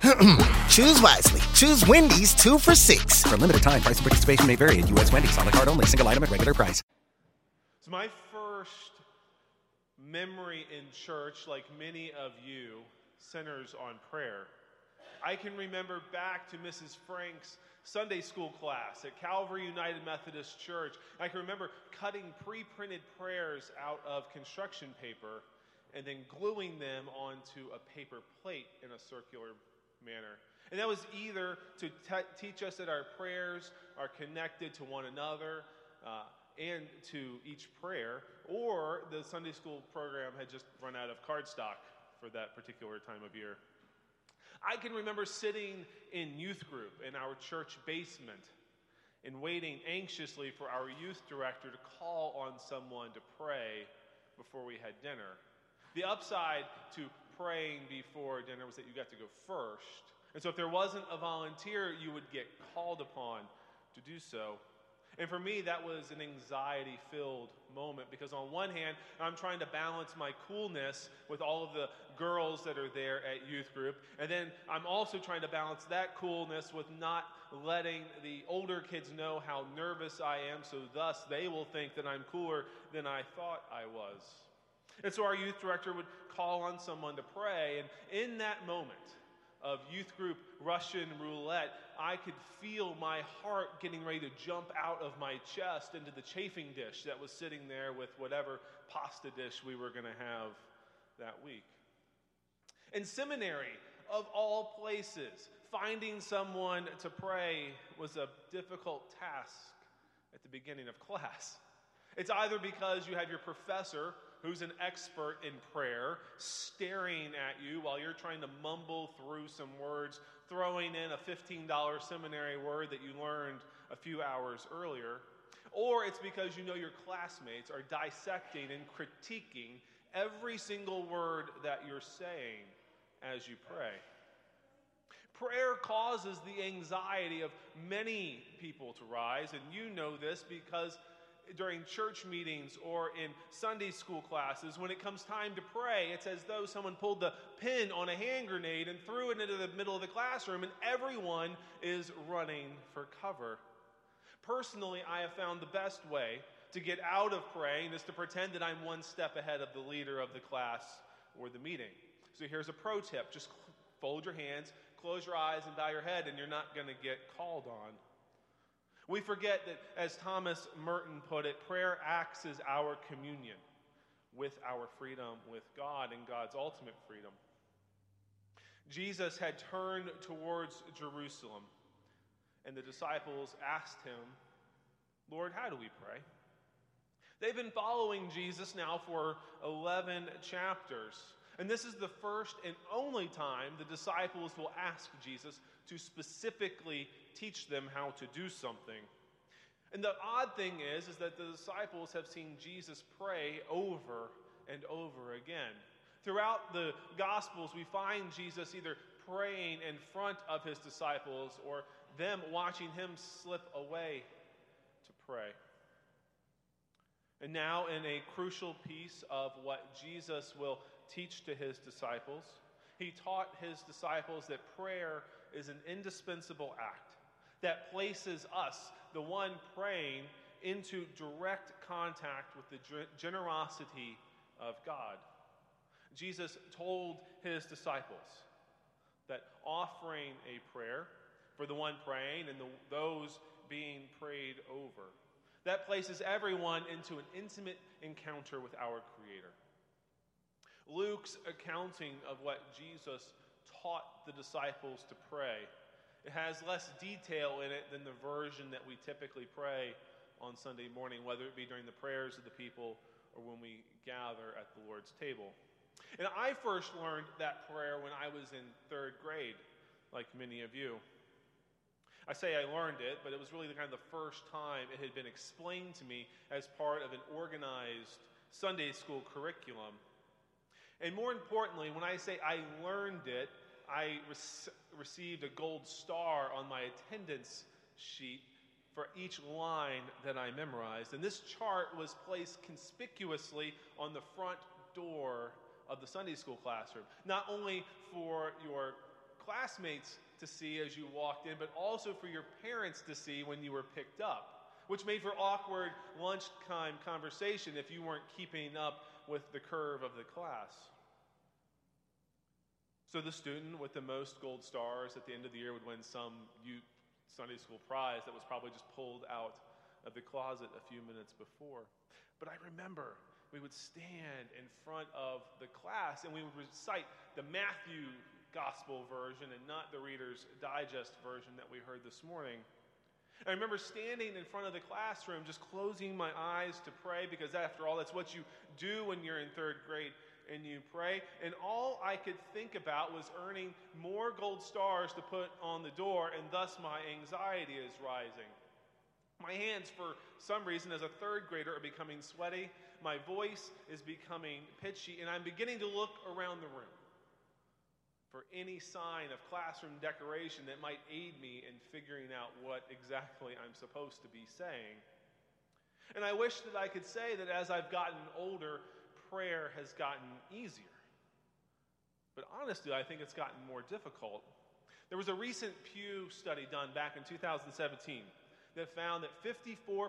Choose wisely. Choose Wendy's 2 for 6. For a limited time, price and participation may vary at U.S. Wendy's. On the card only. Single item at regular price. So my first memory in church, like many of you, centers on prayer. I can remember back to Mrs. Frank's Sunday school class at Calvary United Methodist Church. I can remember cutting pre printed prayers out of construction paper and then gluing them onto a paper plate in a circular manner. And that was either to te- teach us that our prayers are connected to one another uh, and to each prayer, or the Sunday school program had just run out of cardstock for that particular time of year. I can remember sitting in youth group in our church basement and waiting anxiously for our youth director to call on someone to pray before we had dinner. The upside to praying before dinner was that you got to go first. And so if there wasn't a volunteer, you would get called upon to do so. And for me, that was an anxiety filled moment because, on one hand, I'm trying to balance my coolness with all of the girls that are there at youth group. And then I'm also trying to balance that coolness with not letting the older kids know how nervous I am, so thus they will think that I'm cooler than I thought I was. And so our youth director would call on someone to pray. And in that moment of youth group Russian roulette, I could feel my heart getting ready to jump out of my chest into the chafing dish that was sitting there with whatever pasta dish we were going to have that week. In seminary, of all places, finding someone to pray was a difficult task at the beginning of class. It's either because you have your professor who's an expert in prayer staring at you while you're trying to mumble through some words, throwing in a $15 seminary word that you learned a few hours earlier. Or it's because you know your classmates are dissecting and critiquing every single word that you're saying as you pray. Prayer causes the anxiety of many people to rise, and you know this because during church meetings or in Sunday school classes, when it comes time to pray, it's as though someone pulled the pin on a hand grenade and threw it into the middle of the classroom, and everyone is running for cover. Personally, I have found the best way to get out of praying is to pretend that I'm one step ahead of the leader of the class or the meeting. So here's a pro tip just fold your hands, close your eyes, and bow your head, and you're not going to get called on. We forget that, as Thomas Merton put it, prayer acts as our communion with our freedom with God and God's ultimate freedom. Jesus had turned towards Jerusalem, and the disciples asked him, Lord, how do we pray? They've been following Jesus now for 11 chapters. And this is the first and only time the disciples will ask Jesus to specifically teach them how to do something. And the odd thing is, is that the disciples have seen Jesus pray over and over again. Throughout the Gospels, we find Jesus either praying in front of his disciples or them watching him slip away to pray. And now, in a crucial piece of what Jesus will teach to his disciples, he taught his disciples that prayer is an indispensable act that places us, the one praying, into direct contact with the generosity of God. Jesus told his disciples that offering a prayer for the one praying and the, those being prayed over, that places everyone into an intimate encounter with our Creator. Luke's accounting of what Jesus taught the disciples to pray it has less detail in it than the version that we typically pray on Sunday morning, whether it be during the prayers of the people or when we gather at the Lord's table. And I first learned that prayer when I was in third grade, like many of you. I say I learned it, but it was really the kind of the first time it had been explained to me as part of an organized Sunday school curriculum. And more importantly, when I say I learned it, I re- received a gold star on my attendance sheet for each line that I memorized. And this chart was placed conspicuously on the front door of the Sunday school classroom, not only for your classmates to see as you walked in, but also for your parents to see when you were picked up, which made for awkward lunchtime conversation if you weren't keeping up with the curve of the class. So the student with the most gold stars at the end of the year would win some Sunday school prize that was probably just pulled out of the closet a few minutes before. But I remember we would stand in front of the class and we would recite the Matthew gospel version and not the Reader's Digest version that we heard this morning. I remember standing in front of the classroom, just closing my eyes to pray, because after all, that's what you do when you're in third grade and you pray. And all I could think about was earning more gold stars to put on the door, and thus my anxiety is rising. My hands, for some reason, as a third grader, are becoming sweaty. My voice is becoming pitchy, and I'm beginning to look around the room for any sign of classroom decoration that might aid me in figuring out what exactly I'm supposed to be saying. And I wish that I could say that as I've gotten older, prayer has gotten easier. But honestly, I think it's gotten more difficult. There was a recent Pew study done back in 2017 that found that 54%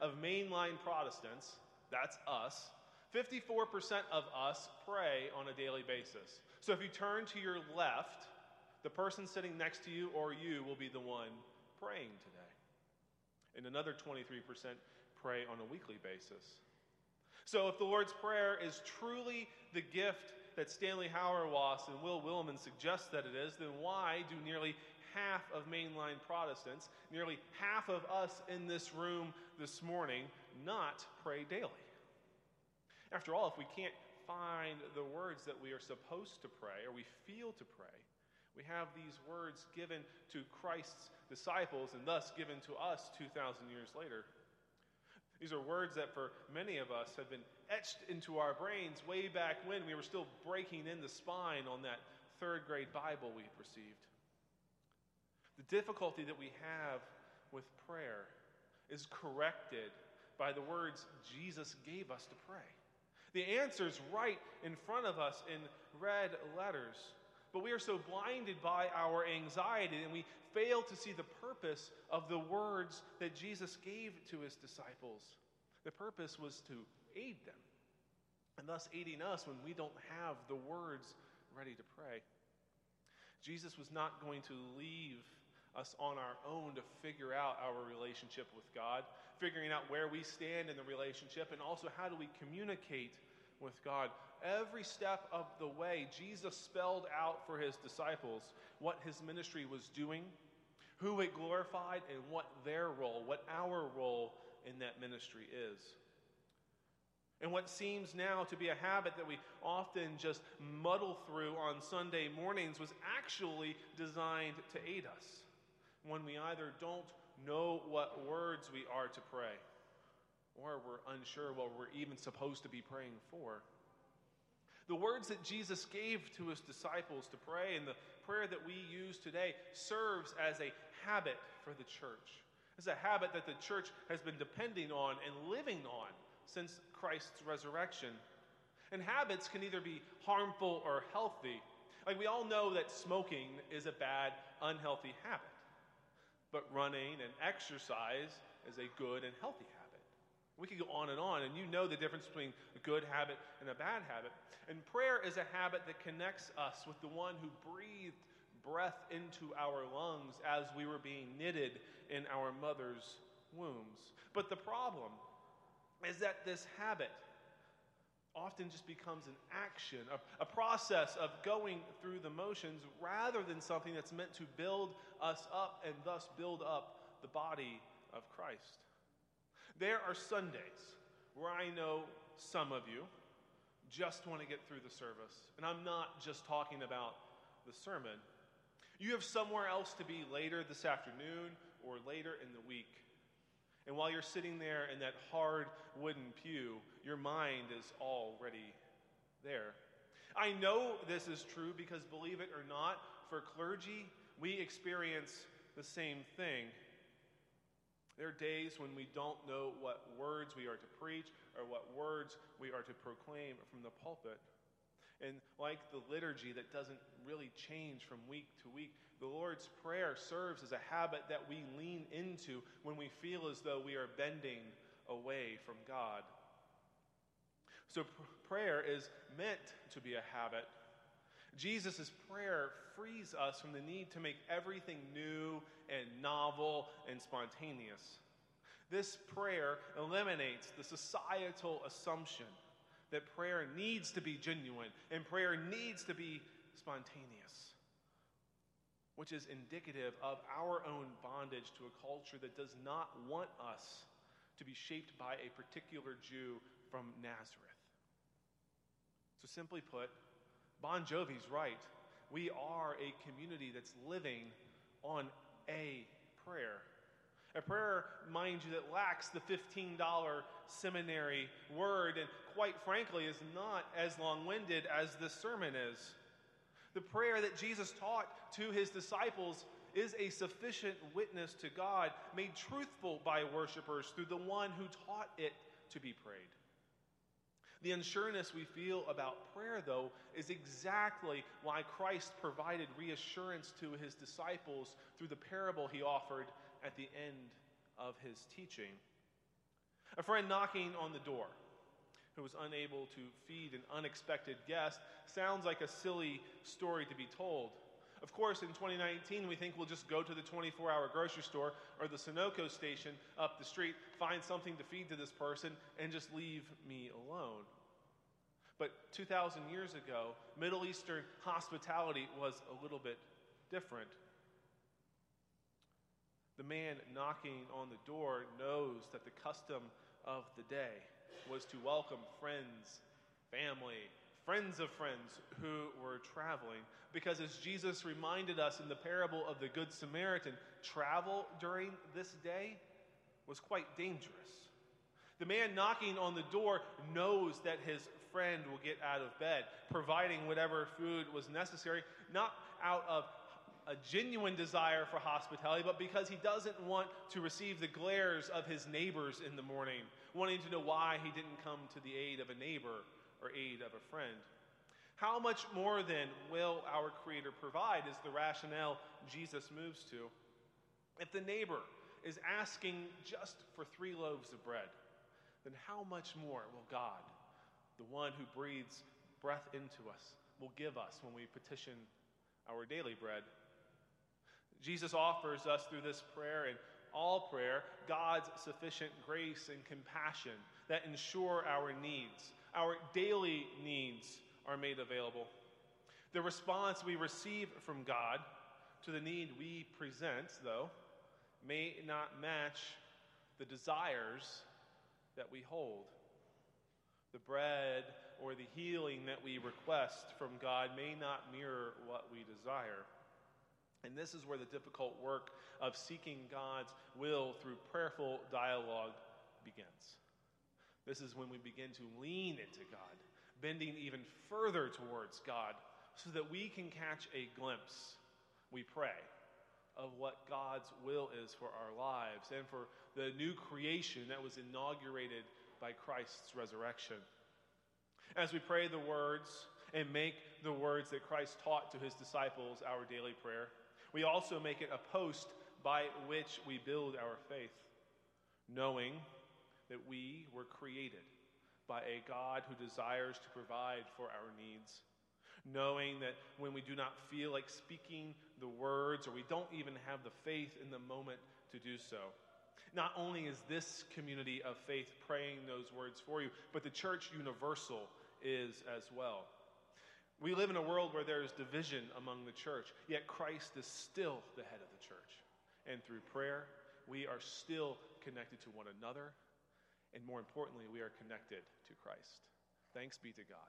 of mainline Protestants, that's us, 54% of us pray on a daily basis. So if you turn to your left, the person sitting next to you or you will be the one praying today. And another 23% pray on a weekly basis. So if the Lord's Prayer is truly the gift that Stanley Hauerwas and Will Willimon suggest that it is, then why do nearly half of mainline Protestants, nearly half of us in this room this morning, not pray daily? After all, if we can't find the words that we are supposed to pray or we feel to pray. We have these words given to Christ's disciples and thus given to us 2,000 years later. These are words that for many of us have been etched into our brains way back when we were still breaking in the spine on that third grade Bible we had received. The difficulty that we have with prayer is corrected by the words Jesus gave us to pray. The answer's right in front of us in red letters. But we are so blinded by our anxiety and we fail to see the purpose of the words that Jesus gave to his disciples. The purpose was to aid them, and thus aiding us when we don't have the words ready to pray. Jesus was not going to leave us on our own to figure out our relationship with God, figuring out where we stand in the relationship, and also how do we communicate with God. Every step of the way, Jesus spelled out for his disciples what his ministry was doing, who it glorified, and what their role, what our role in that ministry is. And what seems now to be a habit that we often just muddle through on Sunday mornings was actually designed to aid us when we either don't know what words we are to pray or we're unsure what we're even supposed to be praying for. The words that Jesus gave to his disciples to pray and the prayer that we use today serves as a habit for the church. It's a habit that the church has been depending on and living on since Christ's resurrection. And habits can either be harmful or healthy. Like we all know that smoking is a bad, unhealthy habit. But running and exercise is a good and healthy habit. We could go on and on, and you know the difference between a good habit and a bad habit. And prayer is a habit that connects us with the one who breathed breath into our lungs as we were being knitted in our mother's wombs. But the problem is that this habit often just becomes an action, a, a, process of going through the motions rather than something that's meant to build us up and thus build up the body of Christ. There are Sundays where I know some of you just want to get through the service. And I'm not just talking about the sermon. You have somewhere else to be later this afternoon or later in the week. And while you're sitting there in that hard wooden pew, your mind is already there. I know this is true because, believe it or not, for clergy, we experience the same thing. There are days when we don't know what words we are to preach or what words we are to proclaim from the pulpit. And like the liturgy that doesn't really change from week to week, the Lord's Prayer serves as a habit that we lean into when we feel as though we are bending away from God. So, prayer is meant to be a habit. Jesus' prayer frees us from the need to make everything new and novel and spontaneous. This prayer eliminates the societal assumption that prayer needs to be genuine and prayer needs to be spontaneous, which is indicative of our own bondage to a culture that does not want us to be shaped by a particular Jew from Nazareth. So, simply put, Bon Jovi's right. We are a community that's living on a prayer. A prayer, mind you, that lacks the $15 seminary word and, quite frankly, is not as long winded as this sermon is. The prayer that Jesus taught to his disciples is a sufficient witness to God, made truthful by worshipers through the one who taught it to be prayed. The unsureness we feel about prayer, though, is exactly why Christ provided reassurance to his disciples through the parable he offered at the end of his teaching. A friend knocking on the door who was unable to feed an unexpected guest sounds like a silly story to be told. Of course, in 2019, we think we'll just go to the 24 hour grocery store or the Sunoco station up the street, find something to feed to this person, and just leave me alone. But 2,000 years ago, Middle Eastern hospitality was a little bit different. The man knocking on the door knows that the custom of the day was to welcome friends, family, friends of friends who were traveling. Because as Jesus reminded us in the parable of the Good Samaritan, travel during this day was quite dangerous. The man knocking on the door knows that his friend will get out of bed, providing whatever food was necessary, not out of a genuine desire for hospitality, but because he doesn't want to receive the glares of his neighbors in the morning, wanting to know why he didn't come to the aid of a neighbor or aid of a friend. How much more then will our Creator provide is the rationale Jesus moves to. If the neighbor is asking just for three loaves of bread, then how much more will God, the one who breathes breath into us, will give us when we petition our daily bread? Jesus offers us through this prayer and all prayer God's sufficient grace and compassion that ensure our needs. Our daily needs are made available. The response we receive from God to the need we present, though, may not match the desires that we hold. The bread or the healing that we request from God may not mirror what we desire. And this is where the difficult work of seeking God's will through prayerful dialogue begins. This is when we begin to lean into God, bending even further towards God, so that we can catch a glimpse, we pray, of what God's will is for our lives and for the new creation that was inaugurated by Christ's resurrection. As we pray the words and make the words that Christ taught to his disciples our daily prayer, we also make it a post by which we build our faith, knowing that we were created by a God who desires to provide for our needs. Knowing that when we do not feel like speaking the words or we don't even have the faith in the moment to do so. Not only is this community of faith praying those words for you, but the church universal is as well. We live in a world where there is division among the church, yet Christ is still the head of the church. And through prayer, we are still connected to one another, and more importantly, we are connected to Christ. Thanks be to God.